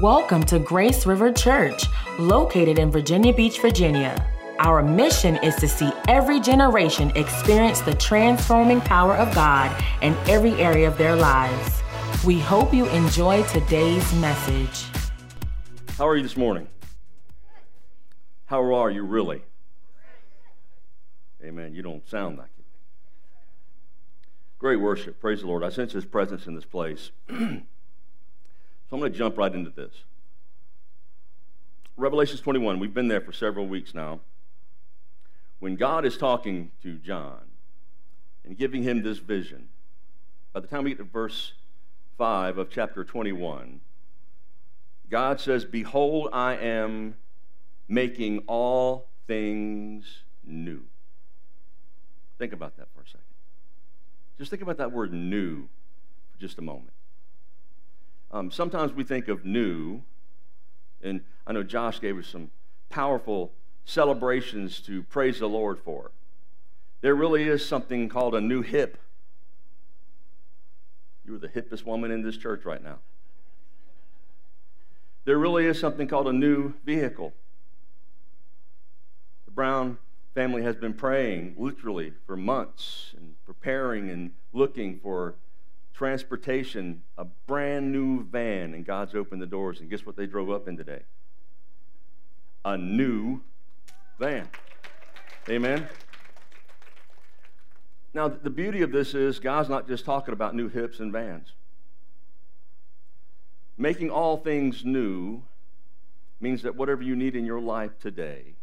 Welcome to Grace River Church, located in Virginia Beach, Virginia. Our mission is to see every generation experience the transforming power of God in every area of their lives. We hope you enjoy today's message. How are you this morning? How are you really? Amen. You don't sound like it. Great worship. Praise the Lord. I sense His presence in this place. So I'm going to jump right into this. Revelations 21, we've been there for several weeks now. When God is talking to John and giving him this vision, by the time we get to verse 5 of chapter 21, God says, Behold, I am making all things new. Think about that for a second. Just think about that word new for just a moment. Um, sometimes we think of new, and I know Josh gave us some powerful celebrations to praise the Lord for. There really is something called a new hip. You're the hippest woman in this church right now. There really is something called a new vehicle. The Brown family has been praying literally for months and preparing and looking for transportation, a brand new van, and God's opened the doors. And guess what they drove up in today? A new van. Amen. Now, the beauty of this is God's not just talking about new hips and vans. Making all things new means that whatever you need in your life today,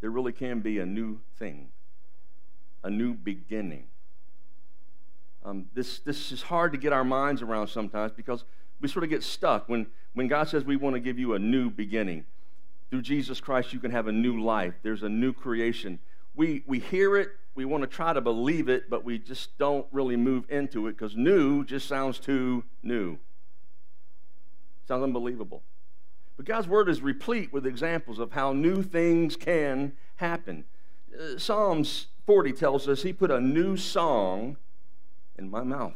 there really can be a new thing, a new beginning. Um, this, this is hard to get our minds around sometimes because we sort of get stuck when, when God says we want to give you a new beginning. Through Jesus Christ, you can have a new life. There's a new creation. We, we hear it, we want to try to believe it, but we just don't really move into it because new just sounds too new. Sounds unbelievable. But God's word is replete with examples of how new things can happen. Uh, Psalms 40 tells us He put a new song in my mouth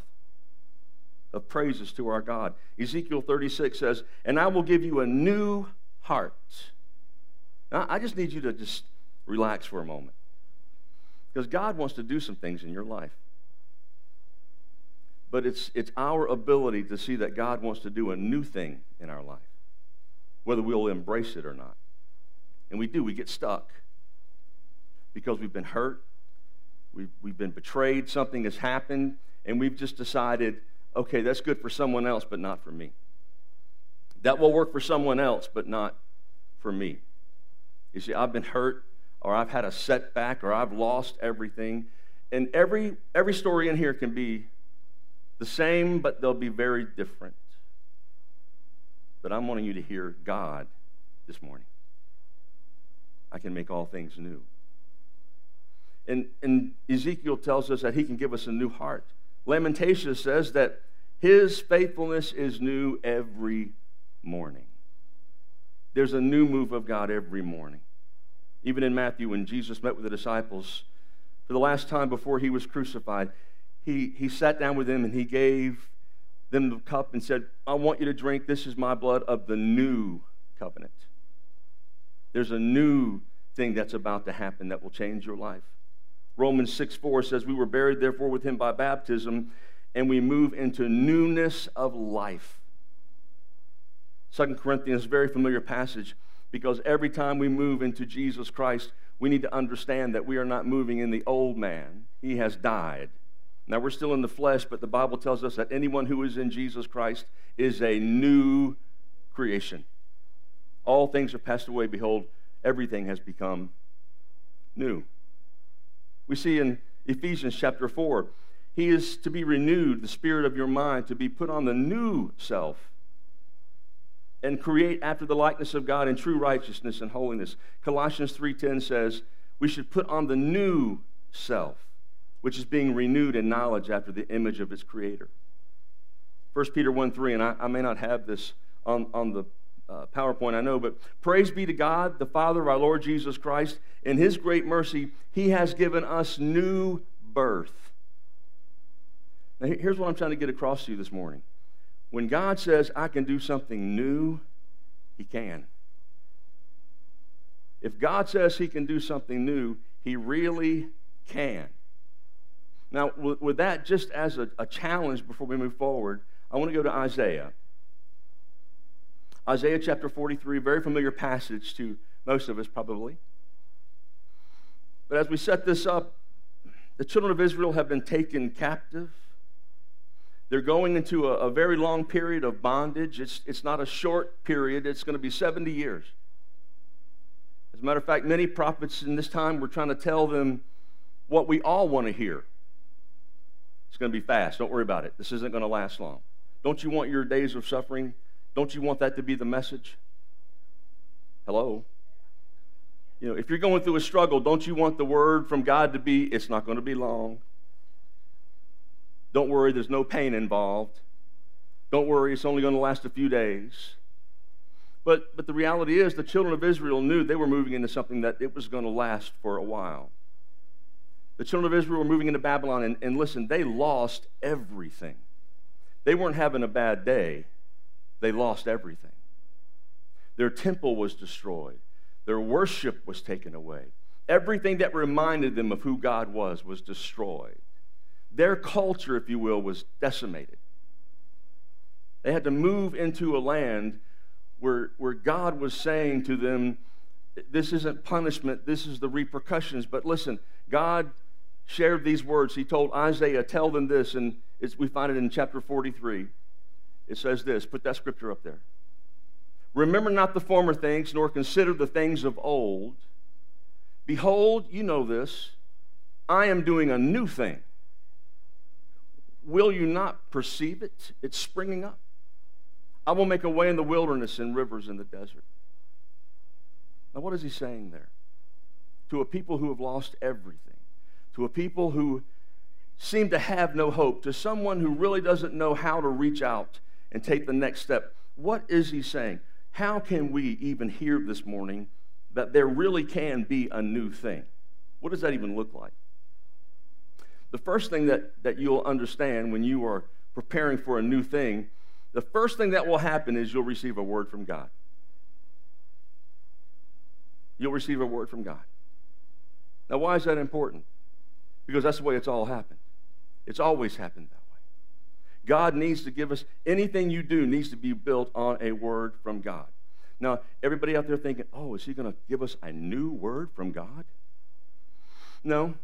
of praises to our God. Ezekiel 36 says, And I will give you a new heart. Now, I just need you to just relax for a moment. Because God wants to do some things in your life. But it's, it's our ability to see that God wants to do a new thing in our life, whether we'll embrace it or not. And we do, we get stuck because we've been hurt, we've, we've been betrayed, something has happened, and we've just decided, okay, that's good for someone else, but not for me. That will work for someone else, but not for me. You see, I've been hurt, or I've had a setback, or I've lost everything. And every, every story in here can be the same, but they'll be very different. But I'm wanting you to hear God this morning. I can make all things new. And, and Ezekiel tells us that he can give us a new heart. Lamentations says that his faithfulness is new every morning. There's a new move of God every morning. Even in Matthew, when Jesus met with the disciples for the last time before he was crucified, he, he sat down with them and he gave them the cup and said, I want you to drink. This is my blood of the new covenant. There's a new thing that's about to happen that will change your life. Romans 6 4 says, We were buried, therefore, with him by baptism, and we move into newness of life. Second Corinthians, very familiar passage, because every time we move into Jesus Christ, we need to understand that we are not moving in the old man. He has died. Now, we're still in the flesh, but the Bible tells us that anyone who is in Jesus Christ is a new creation. All things are passed away. Behold, everything has become new. We see in Ephesians chapter 4, he is to be renewed, the spirit of your mind, to be put on the new self and create after the likeness of God in true righteousness and holiness. Colossians 3:10 says, we should put on the new self, which is being renewed in knowledge after the image of its creator. 1 Peter 1 3, and I, I may not have this on, on the uh, PowerPoint, I know, but praise be to God, the Father of our Lord Jesus Christ. In His great mercy, He has given us new birth. Now, here's what I'm trying to get across to you this morning. When God says, I can do something new He can. If God says He can do something new, He really can. Now, with that just as a, a challenge before we move forward, I want to go to Isaiah. Isaiah chapter 43, very familiar passage to most of us probably. But as we set this up, the children of Israel have been taken captive. They're going into a, a, very long period of bondage. It's, it's not a short period, it's going to be 70 years. As a matter of fact, many prophets in this time were trying to tell them what we all want to hear. It's going to be fast. Don't worry about it. This isn't going to last long. Don't you want your days of suffering? Don't you want that to be the message? Hello? You know, if you're going through a struggle, don't you want the word from God to be, it's not going to be long? Don't worry, there's no pain involved. Don't worry, it's only going to last a few days. But, but the reality is, the children of Israel knew they were moving into something that it was going to last for a while. The children of Israel were moving into Babylon, and, and listen, they lost everything. They weren't having a bad day, they lost everything. Their temple was destroyed, their worship was taken away. Everything that reminded them of who God was was destroyed. Their culture, if you will, was decimated. They had to move into a land where, where God was saying to them, This isn't punishment, this is the repercussions. But listen, God shared these words. He told Isaiah, Tell them this, and we find it in chapter 43. It says this put that scripture up there. Remember not the former things, nor consider the things of old. Behold, you know this, I am doing a new thing. Will you not perceive it? It's springing up. I will make a way in the wilderness and rivers in the desert. Now, what is he saying there? To a people who have lost everything to a people who seem to have no hope, to someone who really doesn't know how to reach out and take the next step. What is he saying? How can we even hear this morning that there really can be a new thing? What does that even look like? The first thing that, that you'll understand when you are preparing for a new thing, the first thing that will happen is you'll receive a word from God. You'll receive a word from God. Now, why is that important? because that's the way it's all happened. It's always happened way. God needs to give us anything you do needs to be built on a word from God. Now, everybody out there thinking, oh, is he going to give us a new word from God? No.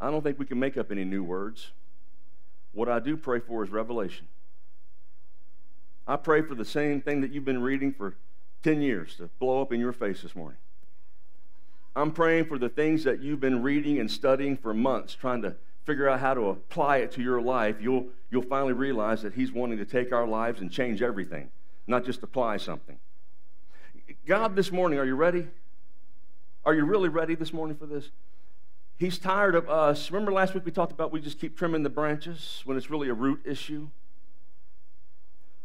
I don't think we can make up any new words. What I do pray for is revelation. I pray for the same thing that you've been reading for 10 years to blow up in your face this morning. I'm praying for the things that you've been reading and studying for months, trying to figure out how to apply it to your life. You'll, you'll finally realize that He's wanting to take our lives and change everything, not just apply something. God, this morning, are you ready? Are you really ready this morning for this? He's tired of us. Remember last week we talked about we just keep trimming the branches when it's really a root issue?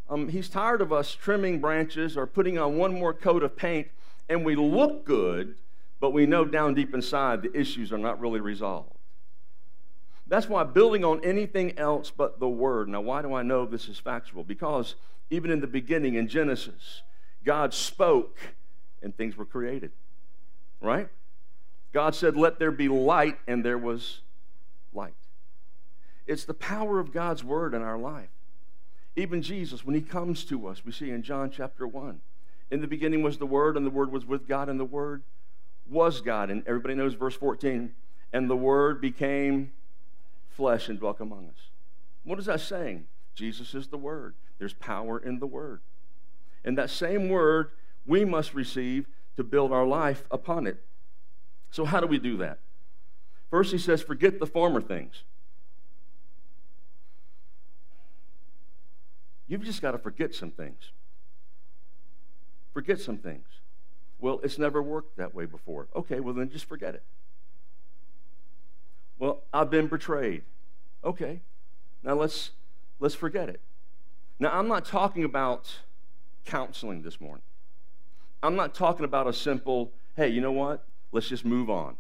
Um, he's tired of us trimming branches or putting on one more coat of paint and we look good, but we know down deep inside the issues are not really resolved. That's why building on anything else but the Word. Now, why do I know this is factual? Because even in the beginning in Genesis, God spoke and things were created. Right? God said, Let there be light, and there was light. It's the power of God's Word in our life. Even Jesus, when He comes to us, we see in John chapter 1, in the beginning was the Word, and the Word was with God, and the Word was God. And everybody knows verse 14. And the Word became flesh and dwelt among us. What is that saying? Jesus is the Word. There's power in the Word. And that same Word we must receive to build our life upon it. So, how do we do that? First, he says, forget the former things. You've just got to forget some things. Forget some things. Well, it's never worked that way before. Okay, well, then just forget it. Well, I've been betrayed. Okay, now let's, let's forget it. Now, I'm not talking about counseling this morning. I'm not talking about a simple, hey, you know what? Let's just move on.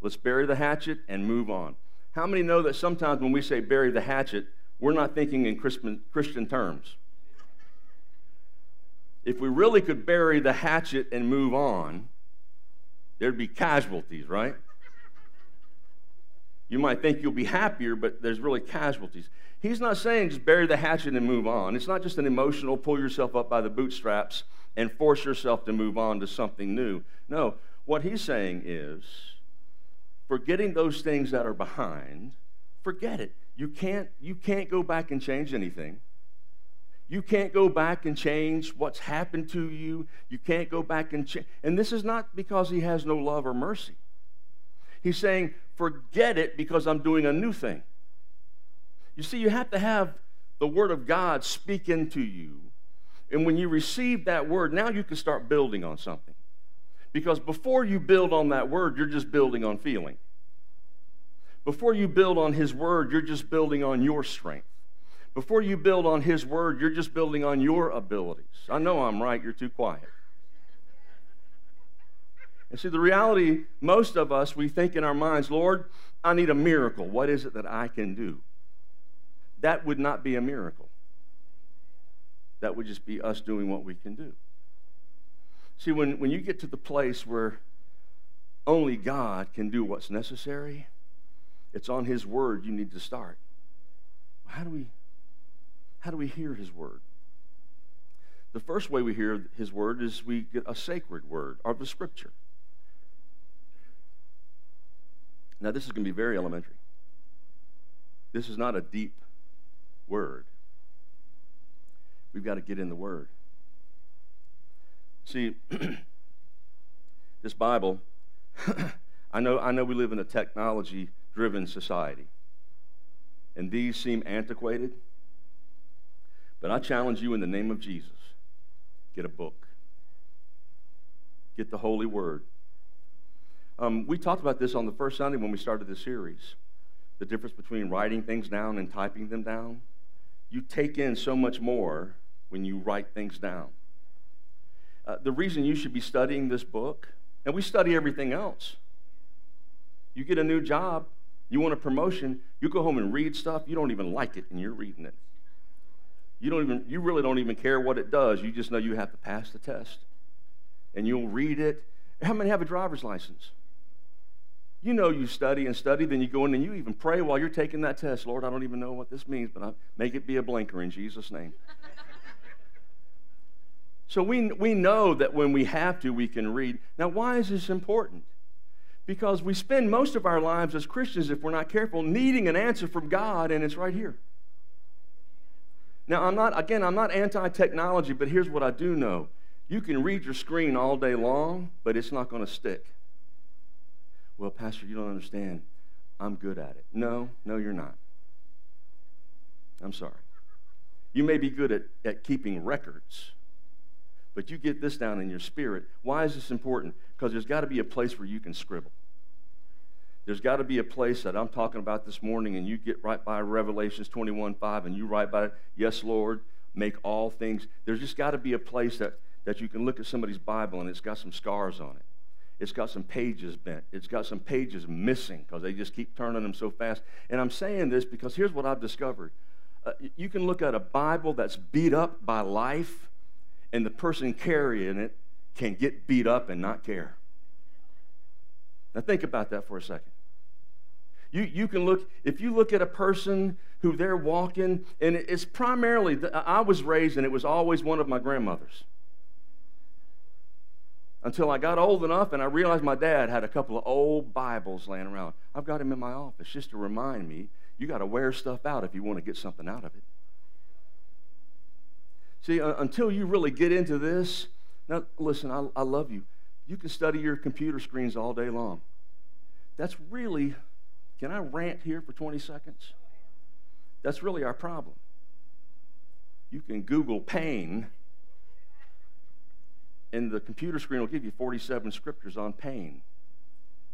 Let's bury the hatchet and move on. How many know that sometimes when we say bury the hatchet, we're not thinking in Christian, terms? if we really could bury the hatchet and move on, there'd be casualties, right? You might think you'll be happier, but there's really casualties. He's not saying just bury the hatchet and move on. It's not just an emotional pull yourself up by the bootstraps and force yourself to move on to something new. No, what he's saying is forgetting those things that are behind, forget it. You can't, you can't go back and change anything. You can't go back and change what's happened to you. You can't go back and change. And this is not because he has no love or mercy. He's saying, forget it because I'm doing a new thing. You see, you have to have the Word of God speak into you. And when you receive that Word, now you can start building on something. Because before you build on that Word, you're just building on feeling. Before you build on His Word, you're just building on your strength. Before you build on His Word, you're just building on your abilities. I know I'm right, you're too quiet. And see, the reality, most of us, we think in our minds, Lord, I need a miracle. What is it that I can do? That would not be a miracle. That would just be us doing what we can do. See, when, when you get to the place where only God can do what's necessary, it's on His Word you need to start. How do we, how do we hear His Word? The first way we hear His Word is we get a sacred word, or the Scripture. Now, this is going to be very elementary. This is not a deep word. We've got to get in the word. See, this Bible, I know, I know we live in a technology driven society, and these seem antiquated, but I challenge you in the name of Jesus get a book, get the Holy Word. Um, we talked about this on the first Sunday when we started the series the difference between writing things down and typing them down. You take in so much more when you write things down. Uh, the reason you should be studying this book, and we study everything else. You get a new job, you want a promotion, you go home and read stuff, you don't even like it, and you're reading it. You don't even you really don't even care what it does. You just know you have to pass the test. And you'll read it. How many have a driver's license? You know you study and study, then you go in and you even pray while you're taking that test. Lord, I don't even know what this means, but I make it be a blinker in Jesus' name. so we, we know that when we have to, we can read. Now, why is this important? Because we spend most of our lives as Christians, if we're not careful, needing an answer from God, and it's right here. Now, I'm not, again, I'm not anti technology, but here's what I do know. You can read your screen all day long, but it's not going to stick. Well, Pastor, you don't understand. I'm good at it. No, no, you're not. I'm sorry. You may be good at, at keeping records, but you get this down in your spirit. Why is this important? Because there's got to be a place where you can scribble. There's got to be a place that I'm talking about this morning, and you get right by Revelations 21 5, and you write by it, Yes, Lord, make all things. There's just got to be a place that, that you can look at somebody's Bible and it's got some scars on it. It's got some pages bent. It's got some pages missing because they just keep turning them so fast. And I'm saying this because here's what I've discovered. Uh, you can look at a Bible that's beat up by life, and the person carrying it can get beat up and not care. Now, think about that for a second. You, you can look, if you look at a person who they're walking, and it's primarily, I was raised, and it was always one of my grandmothers until I got old enough and I realized my dad had a couple of old Bibles laying around. I've got them in my office just to remind me you got to wear stuff out if you want to get something out of it. See, uh, until you really get into this, now listen, I, I love you. You can study your computer screens all day long. That's really, can I rant here for 20 seconds? That's really our problem. You can Google pain and the computer screen will give you 47 scriptures on pain.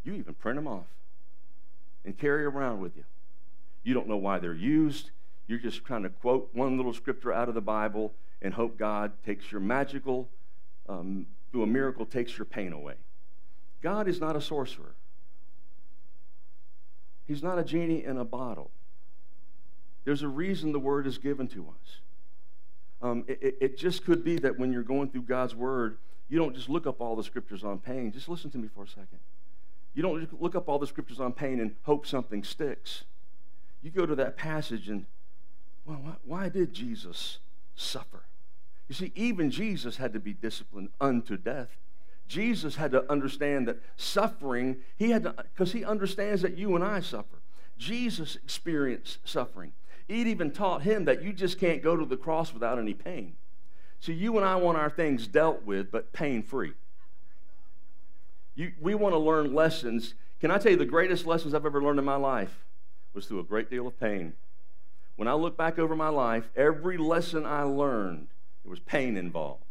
You even print them off and carry around with you. You don't know why they're used. You're just trying to quote one little scripture out of the Bible and hope God takes your magical, um, through a miracle, takes your pain away. God is not a sorcerer. He's not a genie in a bottle. There's a reason the word is given to us. Um, it, it just could be that when you're going through God's Word, you don't just look up all the scriptures on pain. Just listen to me for a second. You don't look up all the scriptures on pain and hope something sticks. You go to that passage and, well, why, why did Jesus suffer? You see, even Jesus had to be disciplined unto death. Jesus had to understand that suffering, he had to, because he understands that you and I suffer. Jesus experienced suffering. It even taught him that you just can't go to the cross without any pain. See, you and I want our things dealt with, but pain free. we want to learn lessons. Can I tell you the greatest lessons I've ever learned in my life was through a great deal of pain. When I look back over my life, every lesson I learned, there was pain involved.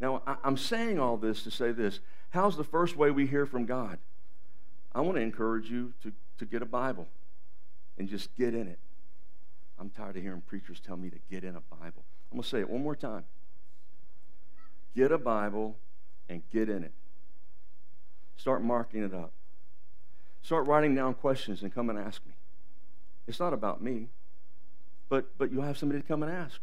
Now, I'm saying all this to say this. How's the first way we hear from God? I want to encourage you to, to get a Bible and just get in it. I'm tired of hearing preachers tell me to get in a Bible. I'm going to say it one more time. Get a Bible and get in it. Start marking it up. Start writing down questions and come and ask me. It's not about me, but, but you'll have somebody to come and ask.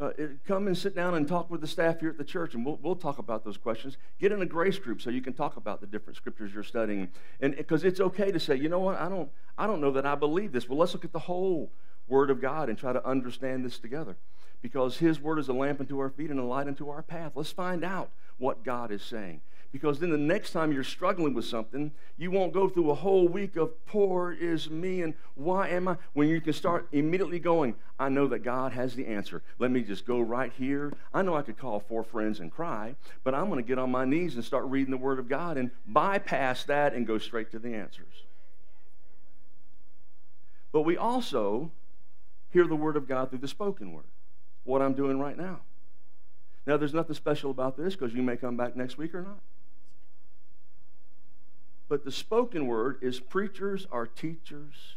Uh, come and sit down and talk with the staff here at the church, and we'll, we'll talk about those questions. Get in a grace group so you can talk about the different scriptures you're studying, and because it's okay to say, you know what, I don't, I don't know that I believe this. Well, let's look at the whole Word of God and try to understand this together, because His Word is a lamp unto our feet and a light unto our path. Let's find out what God is saying. Because then the next time you're struggling with something, you won't go through a whole week of poor is me and why am I? When you can start immediately going, I know that God has the answer. Let me just go right here. I know I could call four friends and cry, but I'm going to get on my knees and start reading the Word of God and bypass that and go straight to the answers. But we also hear the Word of God through the spoken Word, what I'm doing right now. Now, there's nothing special about this because you may come back next week or not. But the spoken word is preachers are teachers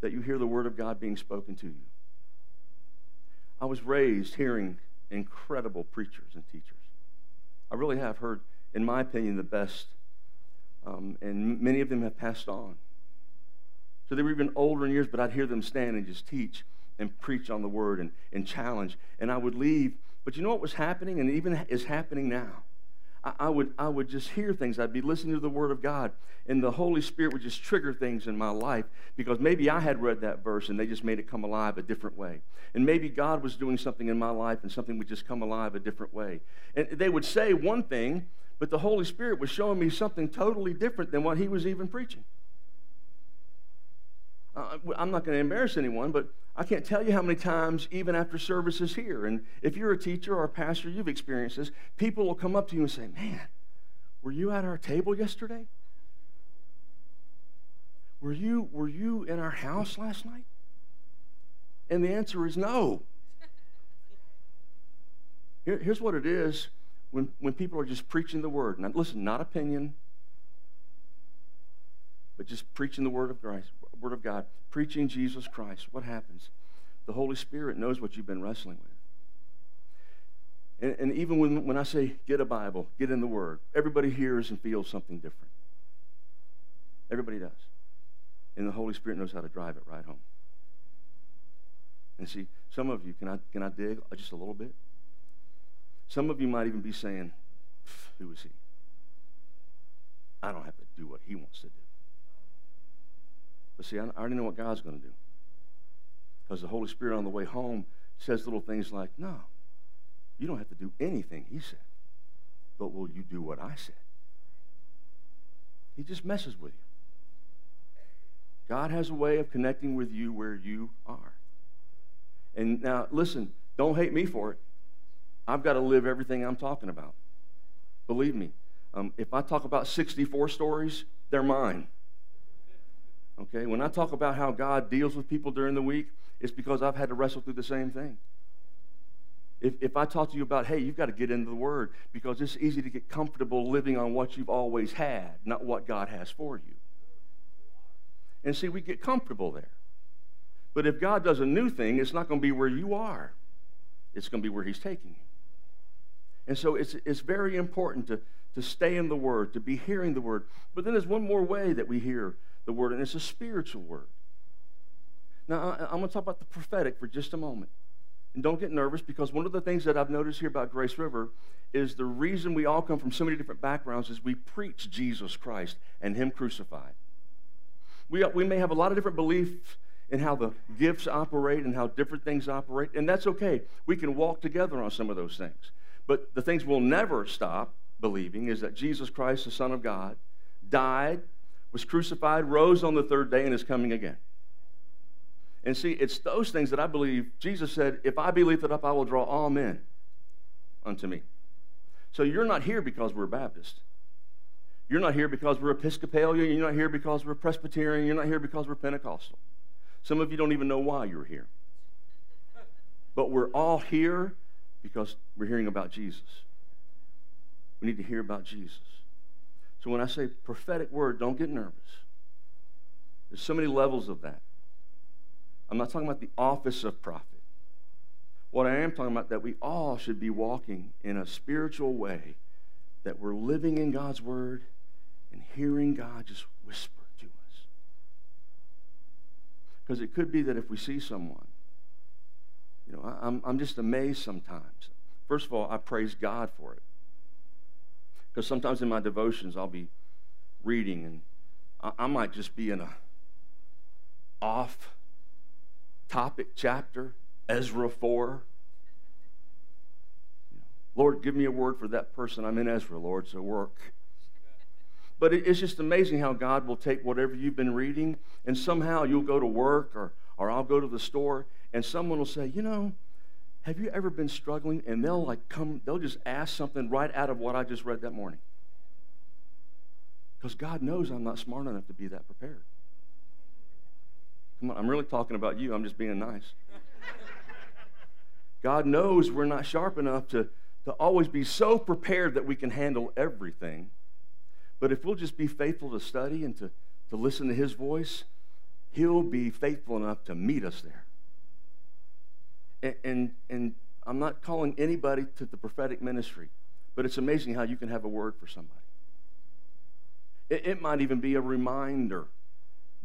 that you hear the word of God being spoken to you. I was raised hearing incredible preachers and teachers. I really have heard, in my opinion, the best, um, and many of them have passed on. So they were even older in years, but I'd hear them stand and just teach and preach on the word and, and challenge. And I would leave. But you know what was happening, and even is happening now? I, would, I would just hear things. I'd be listening to the Word of God, and the Holy Spirit would just trigger things in my life because maybe I had read that verse and they just made it come alive a different way. And maybe God was doing something in my life and something would just come alive a different way. And they would say one thing, but the Holy Spirit was showing me something totally different than what He was even preaching. Uh, I'm not going to embarrass anyone, but I can't tell you how many times, even after services here, and if you're a teacher or a pastor, you've experienced this, people will come up to you and say, Man, were you at our table yesterday? Were you, were you in our house last night? And the answer is no. Here, here's what it is when, when people are just preaching the word. Now, listen, not opinion, but just preaching the word of Christ, word of God, preaching Jesus Christ. What happens? The Holy Spirit knows what you've been wrestling with. And, and even when, when I say get a Bible, get in the Word, everybody hears and feels something different. Everybody does. And the Holy Spirit knows how to drive it right home. And see, some of you, can I, can I dig just a little bit? Some of you might even be saying, who is he? I don't have to do what he wants to do. But see, I already know what God's going to do. Because the Holy Spirit on the way home says little things like, no, you don't have to do anything he said. But will you do what I said? He just messes with you. God has a way of connecting with you where you are. And now, listen, don't hate me for it. I've got to live everything I'm talking about. Believe me, um, if I talk about 64 stories, they're mine. Okay? When I talk about how God deals with people during the week, it's because I've had to wrestle through the same thing. If, if I talk to you about, hey, you've got to get into the Word because it's easy to get comfortable living on what you've always had, not what God has for you. And see, we get comfortable there. But if God does a new thing, it's not going to be where you are, it's going to be where He's taking you. And so it's, it's very important to, to stay in the Word, to be hearing the Word. But then there's one more way that we hear the word, and it's a spiritual word. Now, I'm going to talk about the prophetic for just a moment. And don't get nervous because one of the things that I've noticed here about Grace River is the reason we all come from so many different backgrounds is we preach Jesus Christ and Him crucified. We, we may have a lot of different beliefs in how the gifts operate and how different things operate, and that's okay. We can walk together on some of those things. But the things we'll never stop believing is that Jesus Christ, the Son of God, died, was crucified, rose on the third day, and is coming again. And see, it's those things that I believe Jesus said, If I be lifted up, I will draw all men unto me. So you're not here because we're Baptist. You're not here because we're Episcopalian. You're not here because we're Presbyterian. You're not here because we're Pentecostal. Some of you don't even know why you're here. But we're all here because we're hearing about Jesus. We need to hear about Jesus. So when I say prophetic word, don't get nervous. There's so many levels of that. I'm not talking about the office of prophet. What I am talking about that we all should be walking in a spiritual way that we're living in God's word and hearing God just whisper to us. Because it could be that if we see someone, you know, I'm, I'm just amazed sometimes. First of all, I praise God for it. Because sometimes in my devotions, I'll be reading and I, I might just be in a off topic chapter, Ezra 4. Lord, give me a word for that person. I'm in Ezra, Lord, so work. But it's just amazing how God will take whatever you've been reading, and somehow you'll go to work or, or I'll go to the store, and someone will say, You know, have you ever been struggling? And they'll like come, they'll just ask something right out of what I just read that morning. Because God knows I'm not smart enough to be that prepared. Come on, I'm really talking about you. I'm just being nice. God knows we're not sharp enough to, to always be so prepared that we can handle everything. But if we'll just be faithful to study and to, to listen to His voice, He'll be faithful enough to meet us there. And, and, I'm not calling anybody to the prophetic ministry, but it's amazing how you can have a word for somebody. It, it might even be a reminder.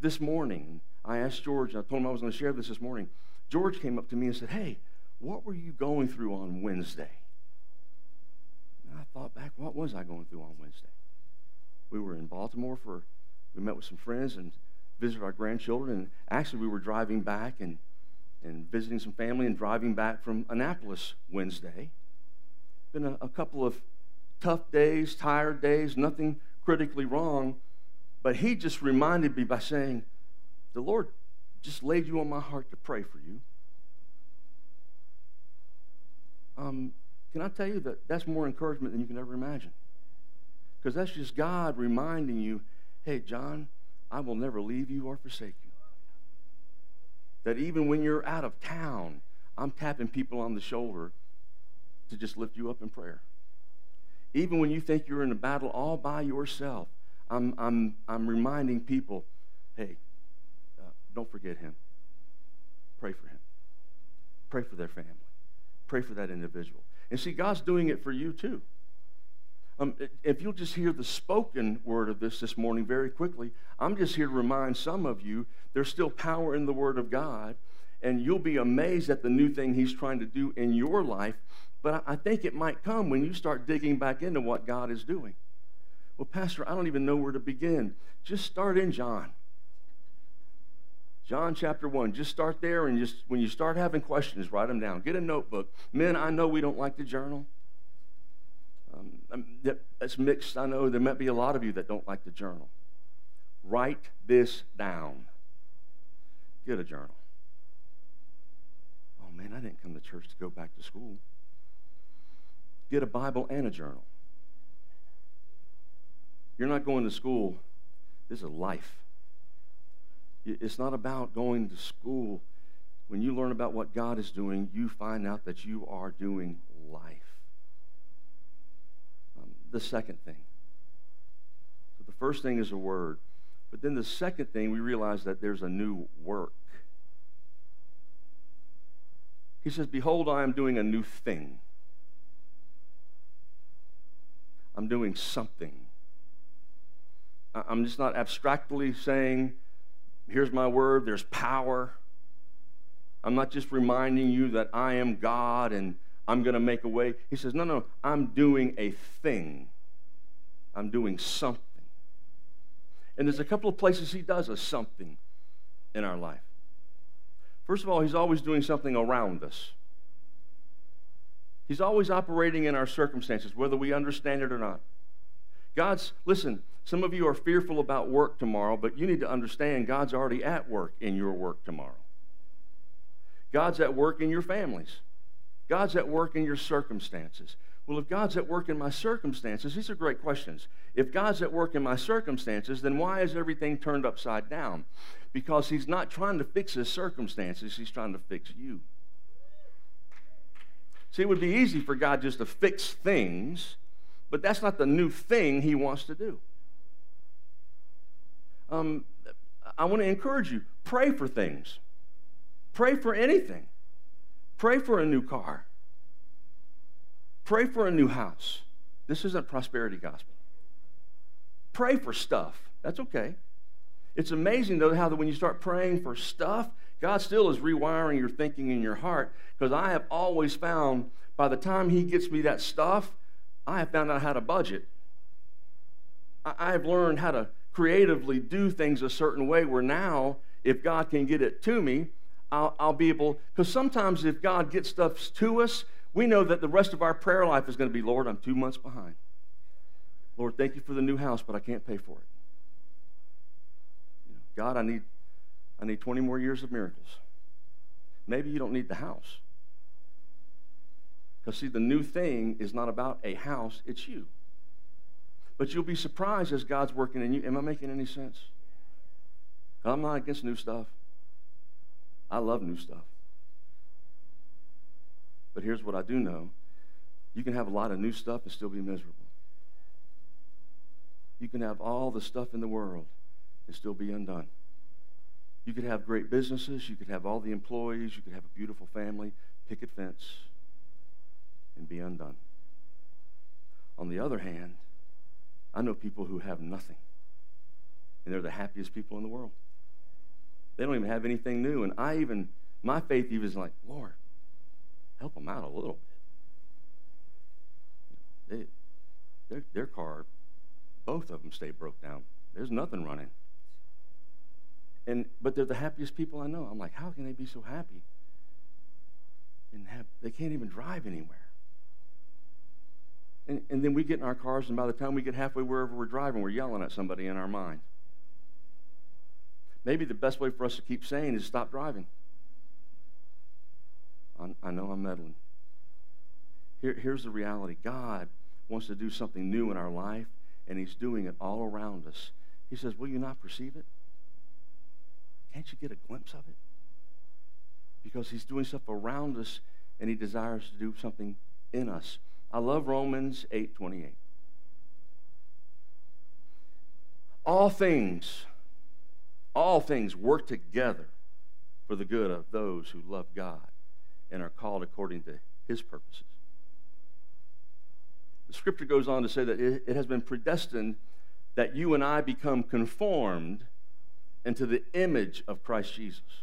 This morning, I asked George, I told him I was going to share this this morning. George came up to me and said, Hey, what were you going through on Wednesday? And I thought back, what was I going through on Wednesday? We were in Baltimore for, we met with some friends and visited our grandchildren. And actually, we were driving back and, and visiting some family and driving back from Annapolis Wednesday. Been a, a couple of tough days, tired days, nothing critically wrong. But he just reminded me by saying, the Lord just laid you on my heart to pray for you. Um, can I tell you that that's more encouragement than you can ever imagine? Because that's just God reminding you, hey, John, I will never leave you or forsake you. That even when you're out of town, I'm tapping people on the shoulder to just lift you up in prayer. Even when you think you're in a battle all by yourself, I'm, I'm, I'm reminding people, hey, uh, don't forget him. Pray for him. Pray for their family. Pray for that individual. And see, God's doing it for you too. Um, if you'll just hear the spoken word of this this morning very quickly, I'm just here to remind some of you there's still power in the word of God, and you'll be amazed at the new thing He's trying to do in your life. But I think it might come when you start digging back into what God is doing. Well, Pastor, I don't even know where to begin. Just start in John. John chapter 1. Just start there and just when you start having questions, write them down. Get a notebook. Men, I know we don't like to journal. Um, that's mixed. I know there might be a lot of you that don't like to journal. Write this down. Get a journal. Oh man, I didn't come to church to go back to school. Get a Bible and a journal. You're not going to school. This is life. It's not about going to school. When you learn about what God is doing, you find out that you are doing life. The second thing. So the first thing is a word. But then the second thing, we realize that there's a new work. He says, Behold, I am doing a new thing. I'm doing something. I'm just not abstractly saying, here's my word, there's power. I'm not just reminding you that I am God and I'm going to make a way. He says, No, no, I'm doing a thing. I'm doing something. And there's a couple of places he does a something in our life. First of all, he's always doing something around us. He's always operating in our circumstances, whether we understand it or not. God's, listen, some of you are fearful about work tomorrow, but you need to understand God's already at work in your work tomorrow. God's at work in your families. God's at work in your circumstances. Well, if God's at work in my circumstances, these are great questions. If God's at work in my circumstances, then why is everything turned upside down? Because He's not trying to fix His circumstances, He's trying to fix you. See, it would be easy for God just to fix things, but that's not the new thing He wants to do. Um, I want to encourage you pray for things, pray for anything, pray for a new car. Pray for a new house. This isn't prosperity gospel. Pray for stuff. That's okay. It's amazing, though, how that when you start praying for stuff, God still is rewiring your thinking in your heart. Because I have always found by the time He gets me that stuff, I have found out how to budget. I have learned how to creatively do things a certain way where now, if God can get it to me, I'll, I'll be able, because sometimes if God gets stuff to us, we know that the rest of our prayer life is going to be Lord, I'm two months behind. Lord, thank you for the new house, but I can't pay for it. God, I need, I need 20 more years of miracles. Maybe you don't need the house. Because, see, the new thing is not about a house, it's you. But you'll be surprised as God's working in you. Am I making any sense? I'm not against new stuff. I love new stuff. But here's what I do know you can have a lot of new stuff and still be miserable. You can have all the stuff in the world and still be undone. You could have great businesses, you could have all the employees, you could have a beautiful family, picket fence, and be undone. On the other hand, I know people who have nothing, and they're the happiest people in the world. They don't even have anything new, and I even, my faith even is like, Lord, help them out a little bit. They, their, their car, both of them stay broke down. There's nothing running. And but they're the happiest people I know. I'm like, how can they be so happy? And have they can't even drive anywhere. And, and then we get in our cars, and by the time we get halfway wherever we're driving, we're yelling at somebody in our mind. Maybe the best way for us to keep saying is stop driving. I know I'm meddling. Here, here's the reality God wants to do something new in our life, and He's doing it all around us. He says, Will you not perceive it? Can't you get a glimpse of it? Because He's doing stuff around us, and He desires to do something in us. I love Romans 8 28. All things, all things work together for the good of those who love God and are called according to his purposes. The scripture goes on to say that it has been predestined that you and I become conformed into the image of Christ Jesus.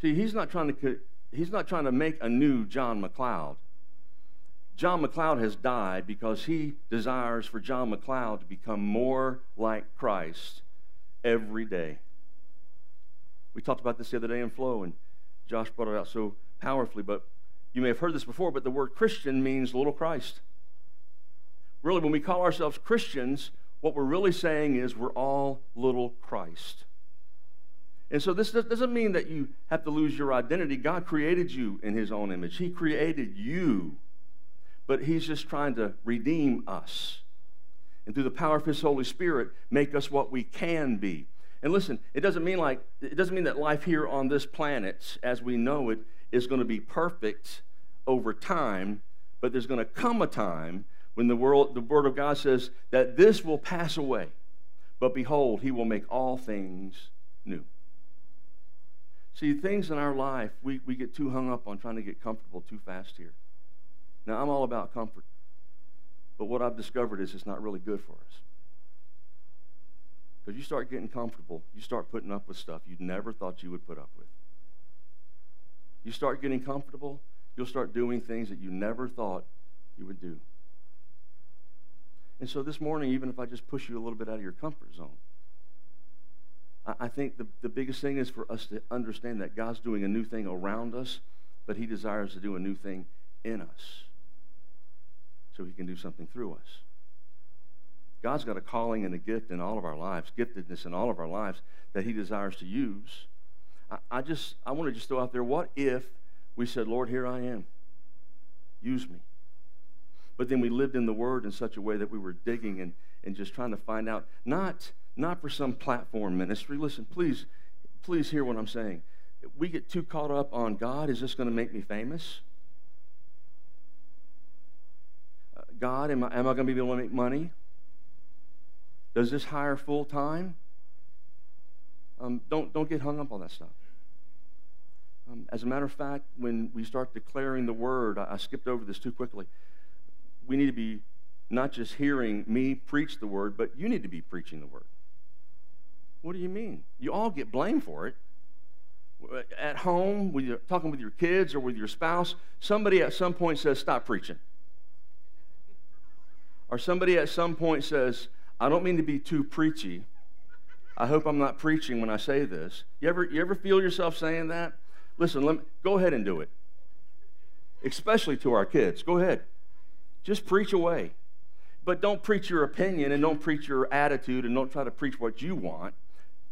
See, he's not trying to he's not trying to make a new John McLeod. John McLeod has died because he desires for John McLeod to become more like Christ every day. We talked about this the other day in Flow, and Josh brought it out so powerfully, but you may have heard this before, but the word Christian means little Christ. Really, when we call ourselves Christians, what we're really saying is we're all little Christ. And so this doesn't mean that you have to lose your identity. God created you in his own image. He created you. But he's just trying to redeem us. And through the power of his Holy Spirit, make us what we can be. And listen, it doesn't mean like it doesn't mean that life here on this planet as we know it is going to be perfect over time, but there's going to come a time when the world the word of God says that this will pass away. But behold, he will make all things new. See, things in our life, we, we get too hung up on trying to get comfortable too fast here. Now, I'm all about comfort. But what I've discovered is it's not really good for us. Because you start getting comfortable, you start putting up with stuff you never thought you would put up with. you start getting comfortable, you'll start doing things that you never thought you would do. And so this morning, even if I just push you a little bit out of your comfort zone, I think the, the biggest thing is for us to understand that God's doing a new thing around us, but He desires to do a new thing in us so He can do something through us. God's got a calling and a gift in all of our lives, giftedness in all of our lives that He desires to use. I, I just, I want to just throw out there what if we said, Lord, here I am, use me. But then we lived in the Word in such a way that we were digging and, and just trying to find out, not not for some platform ministry. Listen, please, please hear what I'm saying. We get too caught up on God. Is this going to make me famous? God, am I, am I going to be able to make money? Does this hire full time? Um, don't, don't get hung up on that stuff. Um, as a matter of fact, when we start declaring the word, I, I skipped over this too quickly. We need to be not just hearing me preach the word, but you need to be preaching the word. What do you mean? You all get blamed for it. At home, when you're talking with your kids or with your spouse, somebody at some point says, Stop preaching. Or somebody at some point says, I don't mean to be too preachy. I hope I'm not preaching when I say this. You ever, you ever feel yourself saying that? Listen, let me, go ahead and do it. Especially to our kids. Go ahead. Just preach away. But don't preach your opinion and don't preach your attitude and don't try to preach what you want.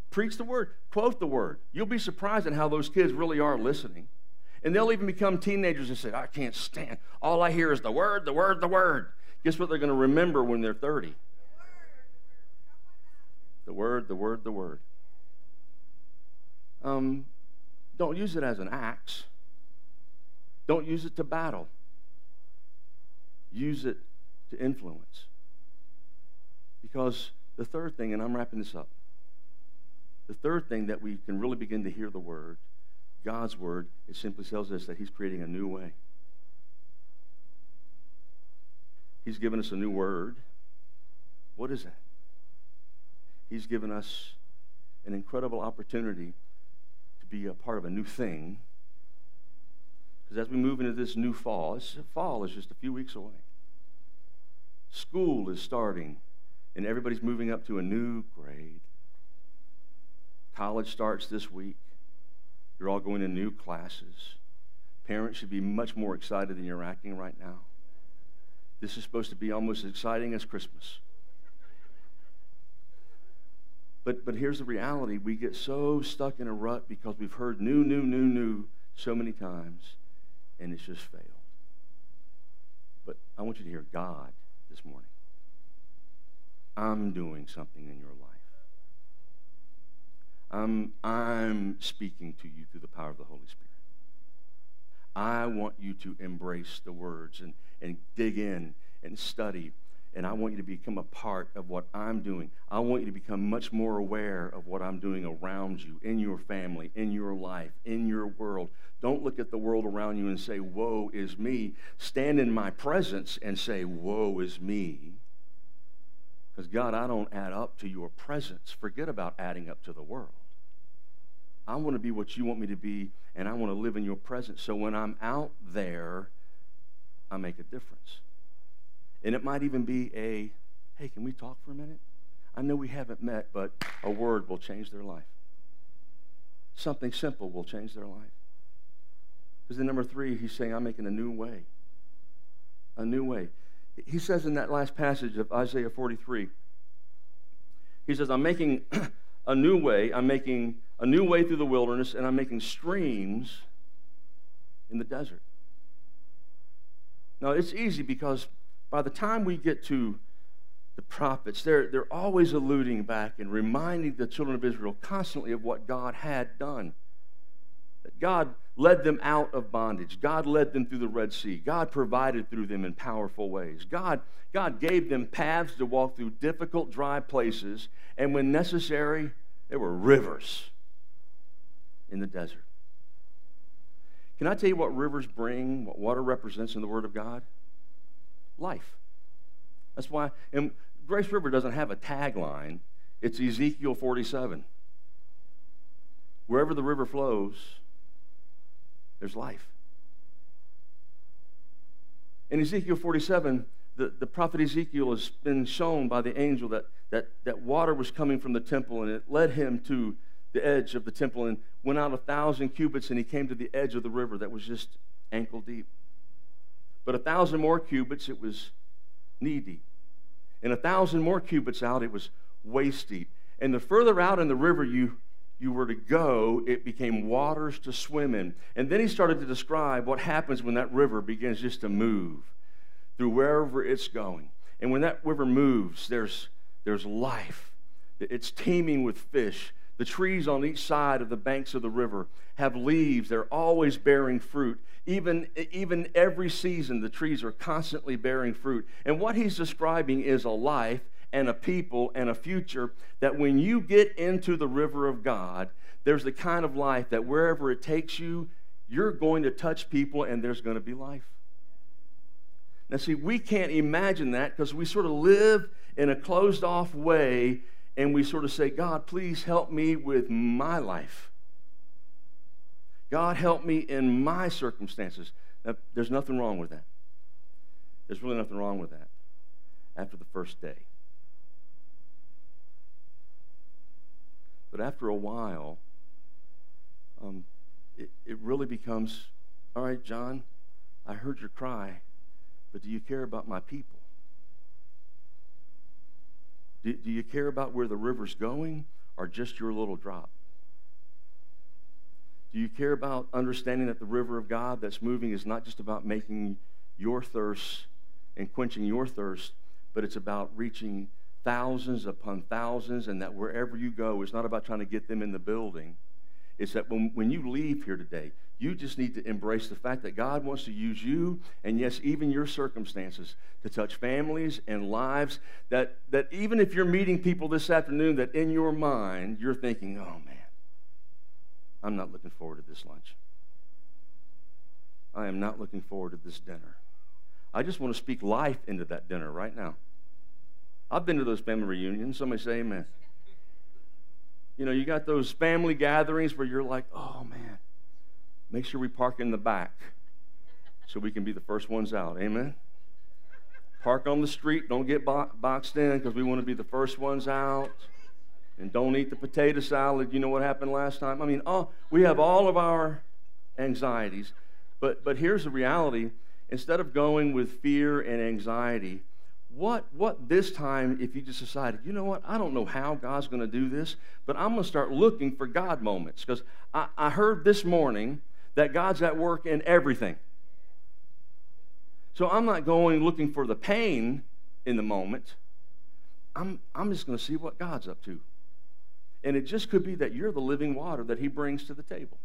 Preach the word, quote the word. You'll be surprised at how those kids really are listening. And they'll even become teenagers and say, I can't stand. All I hear is the word, the word, the word. Guess what they're going to remember when they're 30? The word, the word, the word. Um, don't use it as an axe. Don't use it to battle. Use it to influence. Because the third thing, and I'm wrapping this up, the third thing that we can really begin to hear the word, God's word, it simply tells us that He's creating a new way. He's given us a new word. What is that? He's given us an incredible opportunity to be a part of a new thing. Because as we move into this new fall, fall is just a few weeks away. School is starting, and everybody's moving up to a new grade. College starts this week. You're all going to new classes. Parents should be much more excited than you're acting right now. This is supposed to be almost as exciting as Christmas. But, but here's the reality we get so stuck in a rut because we've heard new, new, new, new so many times, and it's just failed. But I want you to hear God this morning. I'm doing something in your life. I'm, I'm speaking to you through the power of the Holy Spirit. I want you to embrace the words and, and dig in and study. And I want you to become a part of what I'm doing. I want you to become much more aware of what I'm doing around you, in your family, in your life, in your world. Don't look at the world around you and say, Woe is me. Stand in my presence and say, Woe is me. Because, God, I don't add up to your presence. Forget about adding up to the world. I want to be what you want me to be, and I want to live in your presence. So when I'm out there, I make a difference. And it might even be a, hey, can we talk for a minute? I know we haven't met, but a word will change their life. Something simple will change their life. Because then, number three, he's saying, I'm making a new way. A new way he says in that last passage of Isaiah 43, he says, I'm making a new way. I'm making a new way through the wilderness, and I'm making streams in the desert. Now, it's easy because by the time we get to the prophets, they're, they're always alluding back and reminding the children of Israel constantly of what God had done. That God led them out of bondage. God led them through the Red Sea. God provided through them in powerful ways. God, God gave them paths to walk through difficult, dry places. And when necessary, there were rivers in the desert. Can I tell you what rivers bring, what water represents in the Word of God? Life. That's why, and Grace River doesn't have a tagline, it's Ezekiel 47. Wherever the river flows, there's life. In Ezekiel 47, the, the prophet Ezekiel has been shown by the angel that, that, that water was coming from the temple, and it led him to the edge of the temple and went out a thousand cubits, and he came to the edge of the river that was just ankle deep. But a thousand more cubits, it was knee deep. And a thousand more cubits out, it was waist deep. And the further out in the river you, you were to go, it became waters to swim in. And then he started to describe what happens when that river begins just to move through wherever it's going. And when that river moves, there's, there's life. It's teeming with fish. The trees on each side of the banks of the river have leaves. They're always bearing fruit. Even, even every season, the trees are constantly bearing fruit. And what he's describing is a life and a people and a future that when you get into the river of God, there's the kind of life that wherever it takes you, you're going to touch people and there's going to be life. Now, see, we can't imagine that because we sort of live in a closed off way and we sort of say, God, please help me with my life. God, help me in my circumstances. Now, there's nothing wrong with that. There's really nothing wrong with that after the first day. But after a while, um, it, it really becomes all right, John, I heard your cry, but do you care about my people? Do, do you care about where the river's going or just your little drop? Do you care about understanding that the river of God that's moving is not just about making your thirst and quenching your thirst, but it's about reaching thousands upon thousands, and that wherever you go, it's not about trying to get them in the building. It's that when, when you leave here today, you just need to embrace the fact that God wants to use you, and yes, even your circumstances, to touch families and lives. That, that even if you're meeting people this afternoon, that in your mind, you're thinking, oh man, I'm not looking forward to this lunch. I am not looking forward to this dinner. I just want to speak life into that dinner right now. I've been to those family reunions. Somebody say amen. You know, you got those family gatherings where you're like, oh man, make sure we park in the back so we can be the first ones out. Amen. Park on the street. Don't get bo- boxed in because we want to be the first ones out. And don't eat the potato salad. You know what happened last time? I mean, oh, we have all of our anxieties. But, but here's the reality instead of going with fear and anxiety, what, what this time if you just decided, you know what, I don't know how God's going to do this, but I'm going to start looking for God moments? Because I, I heard this morning that God's at work in everything. So I'm not going looking for the pain in the moment. I'm, I'm just going to see what God's up to. And it just could be that you're the living water that He brings to the table.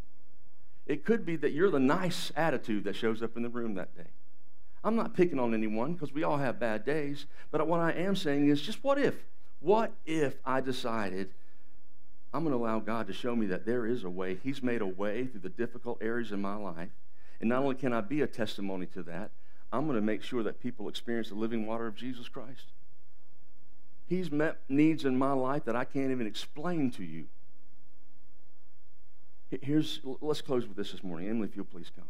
It could be that you're the nice attitude that shows up in the room that day. I'm not picking on anyone because we all have bad days. But what I am saying is just what if? What if I decided I'm going to allow God to show me that there is a way? He's made a way through the difficult areas in my life. And not only can I be a testimony to that, I'm going to make sure that people experience the living water of Jesus Christ. He's met needs in my life that I can't even explain to you. Here's, let's close with this this morning. Emily, if you'll please come.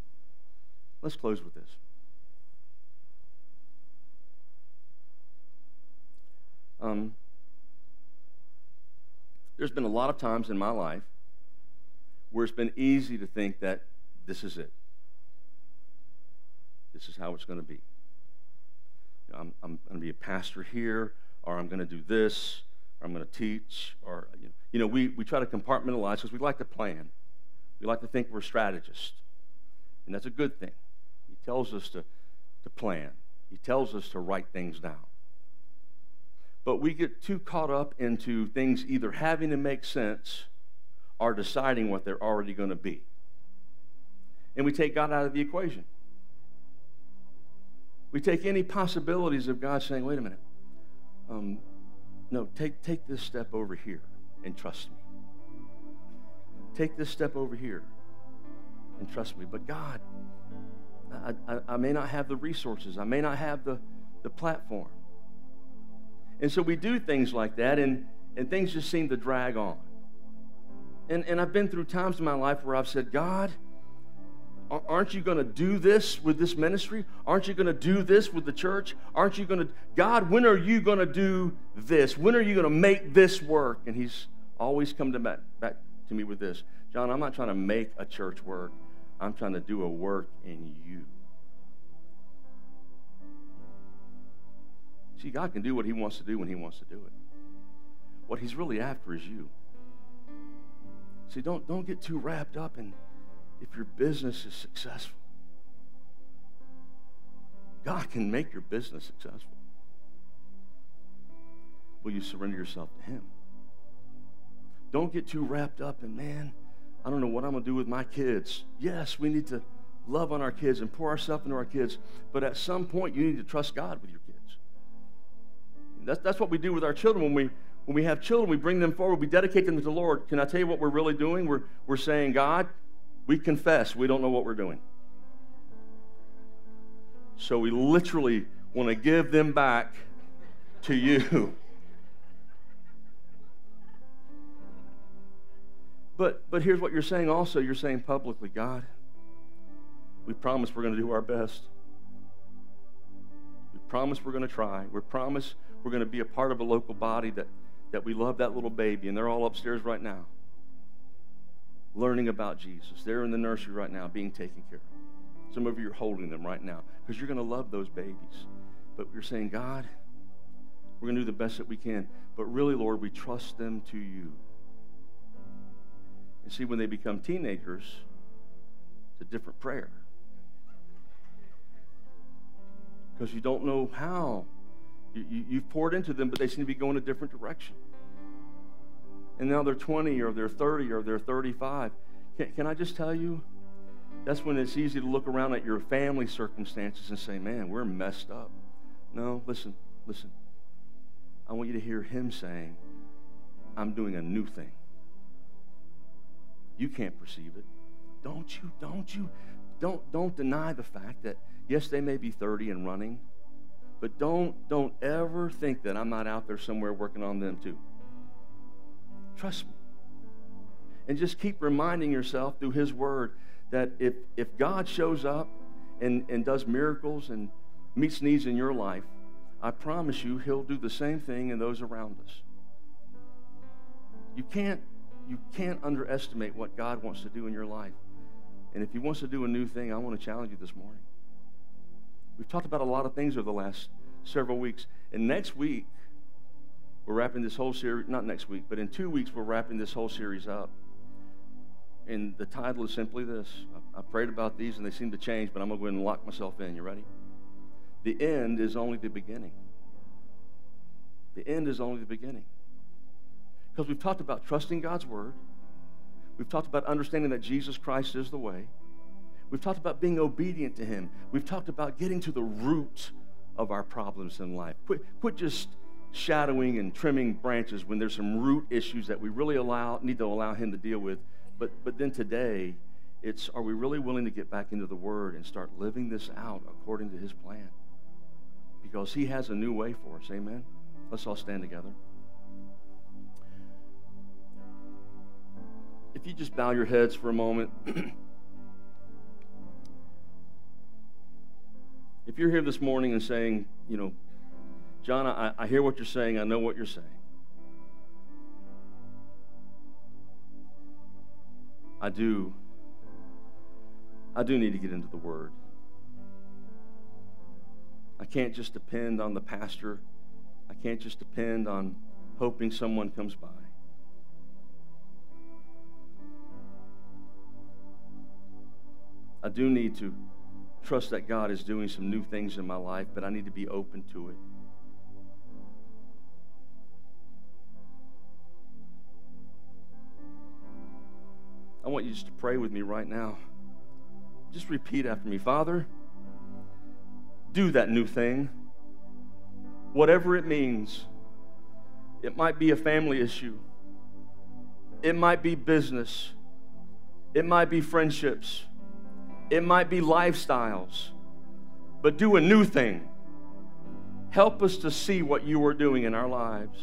Let's close with this. Um, there's been a lot of times in my life where it's been easy to think that this is it. This is how it's going to be. I'm, I'm going to be a pastor here, or I'm going to do this, or I'm going to teach, or, you know, you know we, we try to compartmentalize because we like to plan. We like to think we're strategists. And that's a good thing. He tells us to, to plan, he tells us to write things down. But we get too caught up into things either having to make sense or deciding what they're already going to be. And we take God out of the equation. We take any possibilities of God saying, wait a minute, um, no, take, take this step over here and trust me. Take this step over here and trust me. But God, I, I, I may not have the resources, I may not have the, the platform. And so we do things like that, and, and things just seem to drag on. And, and I've been through times in my life where I've said, God, Aren't you going to do this with this ministry? Aren't you going to do this with the church? Aren't you going to, God, when are you going to do this? When are you going to make this work? And he's always come to back, back to me with this John, I'm not trying to make a church work, I'm trying to do a work in you. See, God can do what He wants to do when He wants to do it. What He's really after is you. See, don't, don't get too wrapped up in if your business is successful. God can make your business successful. Will you surrender yourself to Him? Don't get too wrapped up in, man, I don't know what I'm going to do with my kids. Yes, we need to love on our kids and pour ourselves into our kids, but at some point, you need to trust God with your kids. That's, that's what we do with our children when we, when we have children. We bring them forward, we dedicate them to the Lord. Can I tell you what we're really doing? We're, we're saying, God, we confess we don't know what we're doing. So we literally want to give them back to you. But, but here's what you're saying also you're saying publicly God, we promise we're going to do our best. We promise we're going to try. We promise we're going to be a part of a local body that, that we love that little baby, and they're all upstairs right now learning about Jesus. They're in the nursery right now being taken care of. Some of you are holding them right now because you're going to love those babies. But you're saying, God, we're going to do the best that we can. But really, Lord, we trust them to you. And see, when they become teenagers, it's a different prayer. Because you don't know how. You, you've poured into them, but they seem to be going a different direction and now they're 20 or they're 30 or they're 35. Can, can I just tell you? That's when it's easy to look around at your family circumstances and say, man, we're messed up. No, listen, listen. I want you to hear him saying, I'm doing a new thing. You can't perceive it. Don't you? Don't you? Don't, don't deny the fact that, yes, they may be 30 and running, but don't, don't ever think that I'm not out there somewhere working on them too. Trust me. And just keep reminding yourself through His Word that if, if God shows up and, and does miracles and meets needs in your life, I promise you He'll do the same thing in those around us. You can't, you can't underestimate what God wants to do in your life. And if He wants to do a new thing, I want to challenge you this morning. We've talked about a lot of things over the last several weeks. And next week, we're wrapping this whole series, not next week, but in two weeks, we're wrapping this whole series up. And the title is simply this. I, I prayed about these and they seem to change, but I'm going to go ahead and lock myself in. You ready? The end is only the beginning. The end is only the beginning. Because we've talked about trusting God's word. We've talked about understanding that Jesus Christ is the way. We've talked about being obedient to Him. We've talked about getting to the root of our problems in life. Quit, quit just shadowing and trimming branches when there's some root issues that we really allow, need to allow Him to deal with. But, but then today, it's are we really willing to get back into the Word and start living this out according to His plan? Because He has a new way for us. Amen? Let's all stand together. If you just bow your heads for a moment. if you're here this morning and saying, you know, John, I, I hear what you're saying. I know what you're saying. I do. I do need to get into the Word. I can't just depend on the pastor. I can't just depend on hoping someone comes by. I do need to trust that God is doing some new things in my life, but I need to be open to it. I want you just to pray with me right now. Just repeat after me Father, do that new thing. Whatever it means. It might be a family issue, it might be business, it might be friendships, it might be lifestyles. But do a new thing. Help us to see what you are doing in our lives.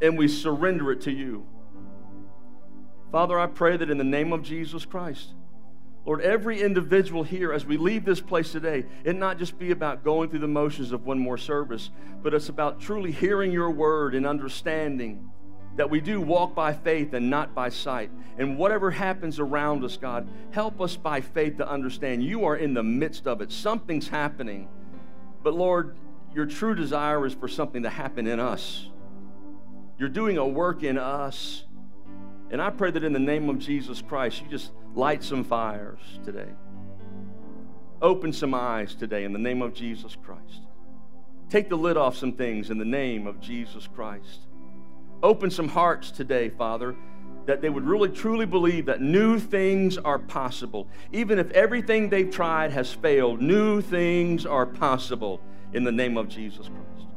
And we surrender it to you. Father, I pray that in the name of Jesus Christ, Lord, every individual here, as we leave this place today, it not just be about going through the motions of one more service, but it's about truly hearing your word and understanding that we do walk by faith and not by sight. And whatever happens around us, God, help us by faith to understand you are in the midst of it. Something's happening. But Lord, your true desire is for something to happen in us. You're doing a work in us. And I pray that in the name of Jesus Christ, you just light some fires today. Open some eyes today in the name of Jesus Christ. Take the lid off some things in the name of Jesus Christ. Open some hearts today, Father, that they would really truly believe that new things are possible. Even if everything they've tried has failed, new things are possible in the name of Jesus Christ.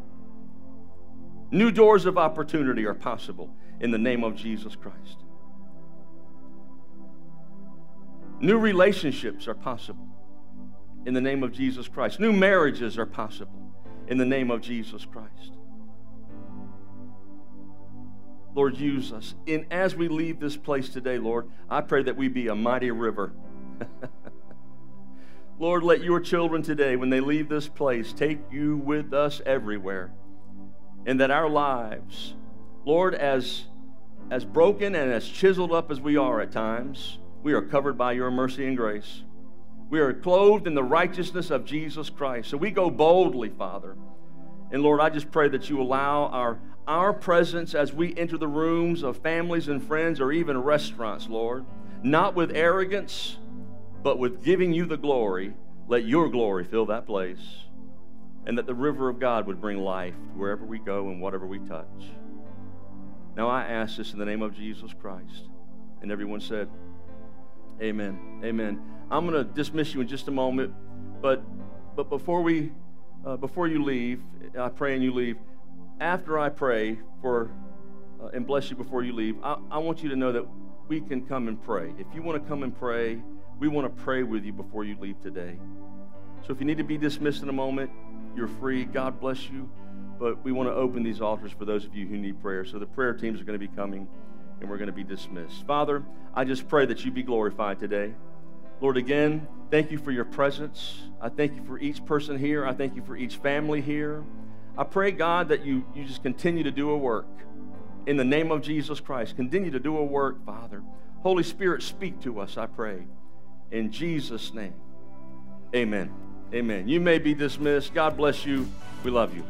New doors of opportunity are possible in the name of Jesus Christ. New relationships are possible in the name of Jesus Christ. New marriages are possible in the name of Jesus Christ. Lord, use us. And as we leave this place today, Lord, I pray that we be a mighty river. Lord, let your children today, when they leave this place, take you with us everywhere. And that our lives, Lord, as, as broken and as chiseled up as we are at times, we are covered by your mercy and grace. We are clothed in the righteousness of Jesus Christ. So we go boldly, Father. And Lord, I just pray that you allow our, our presence as we enter the rooms of families and friends or even restaurants, Lord, not with arrogance, but with giving you the glory. Let your glory fill that place. And that the river of God would bring life wherever we go and whatever we touch. Now I ask this in the name of Jesus Christ. And everyone said, Amen. Amen. I'm going to dismiss you in just a moment, but but before we uh, before you leave, I pray and you leave after I pray for uh, and bless you before you leave, I, I want you to know that we can come and pray. If you want to come and pray, we want to pray with you before you leave today. So if you need to be dismissed in a moment, you're free. God bless you. But we want to open these altars for those of you who need prayer. So the prayer teams are going to be coming and we're going to be dismissed. Father, I just pray that you be glorified today. Lord, again, thank you for your presence. I thank you for each person here. I thank you for each family here. I pray, God, that you, you just continue to do a work in the name of Jesus Christ. Continue to do a work, Father. Holy Spirit, speak to us, I pray. In Jesus' name, amen. Amen. You may be dismissed. God bless you. We love you.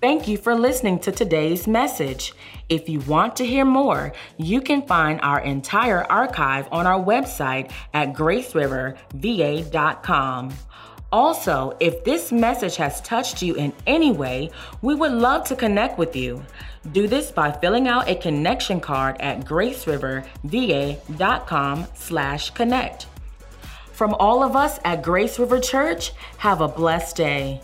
Thank you for listening to today's message. If you want to hear more, you can find our entire archive on our website at graceriverva.com. Also, if this message has touched you in any way, we would love to connect with you. Do this by filling out a connection card at graceriverva.com slash connect. From all of us at Grace River Church, have a blessed day.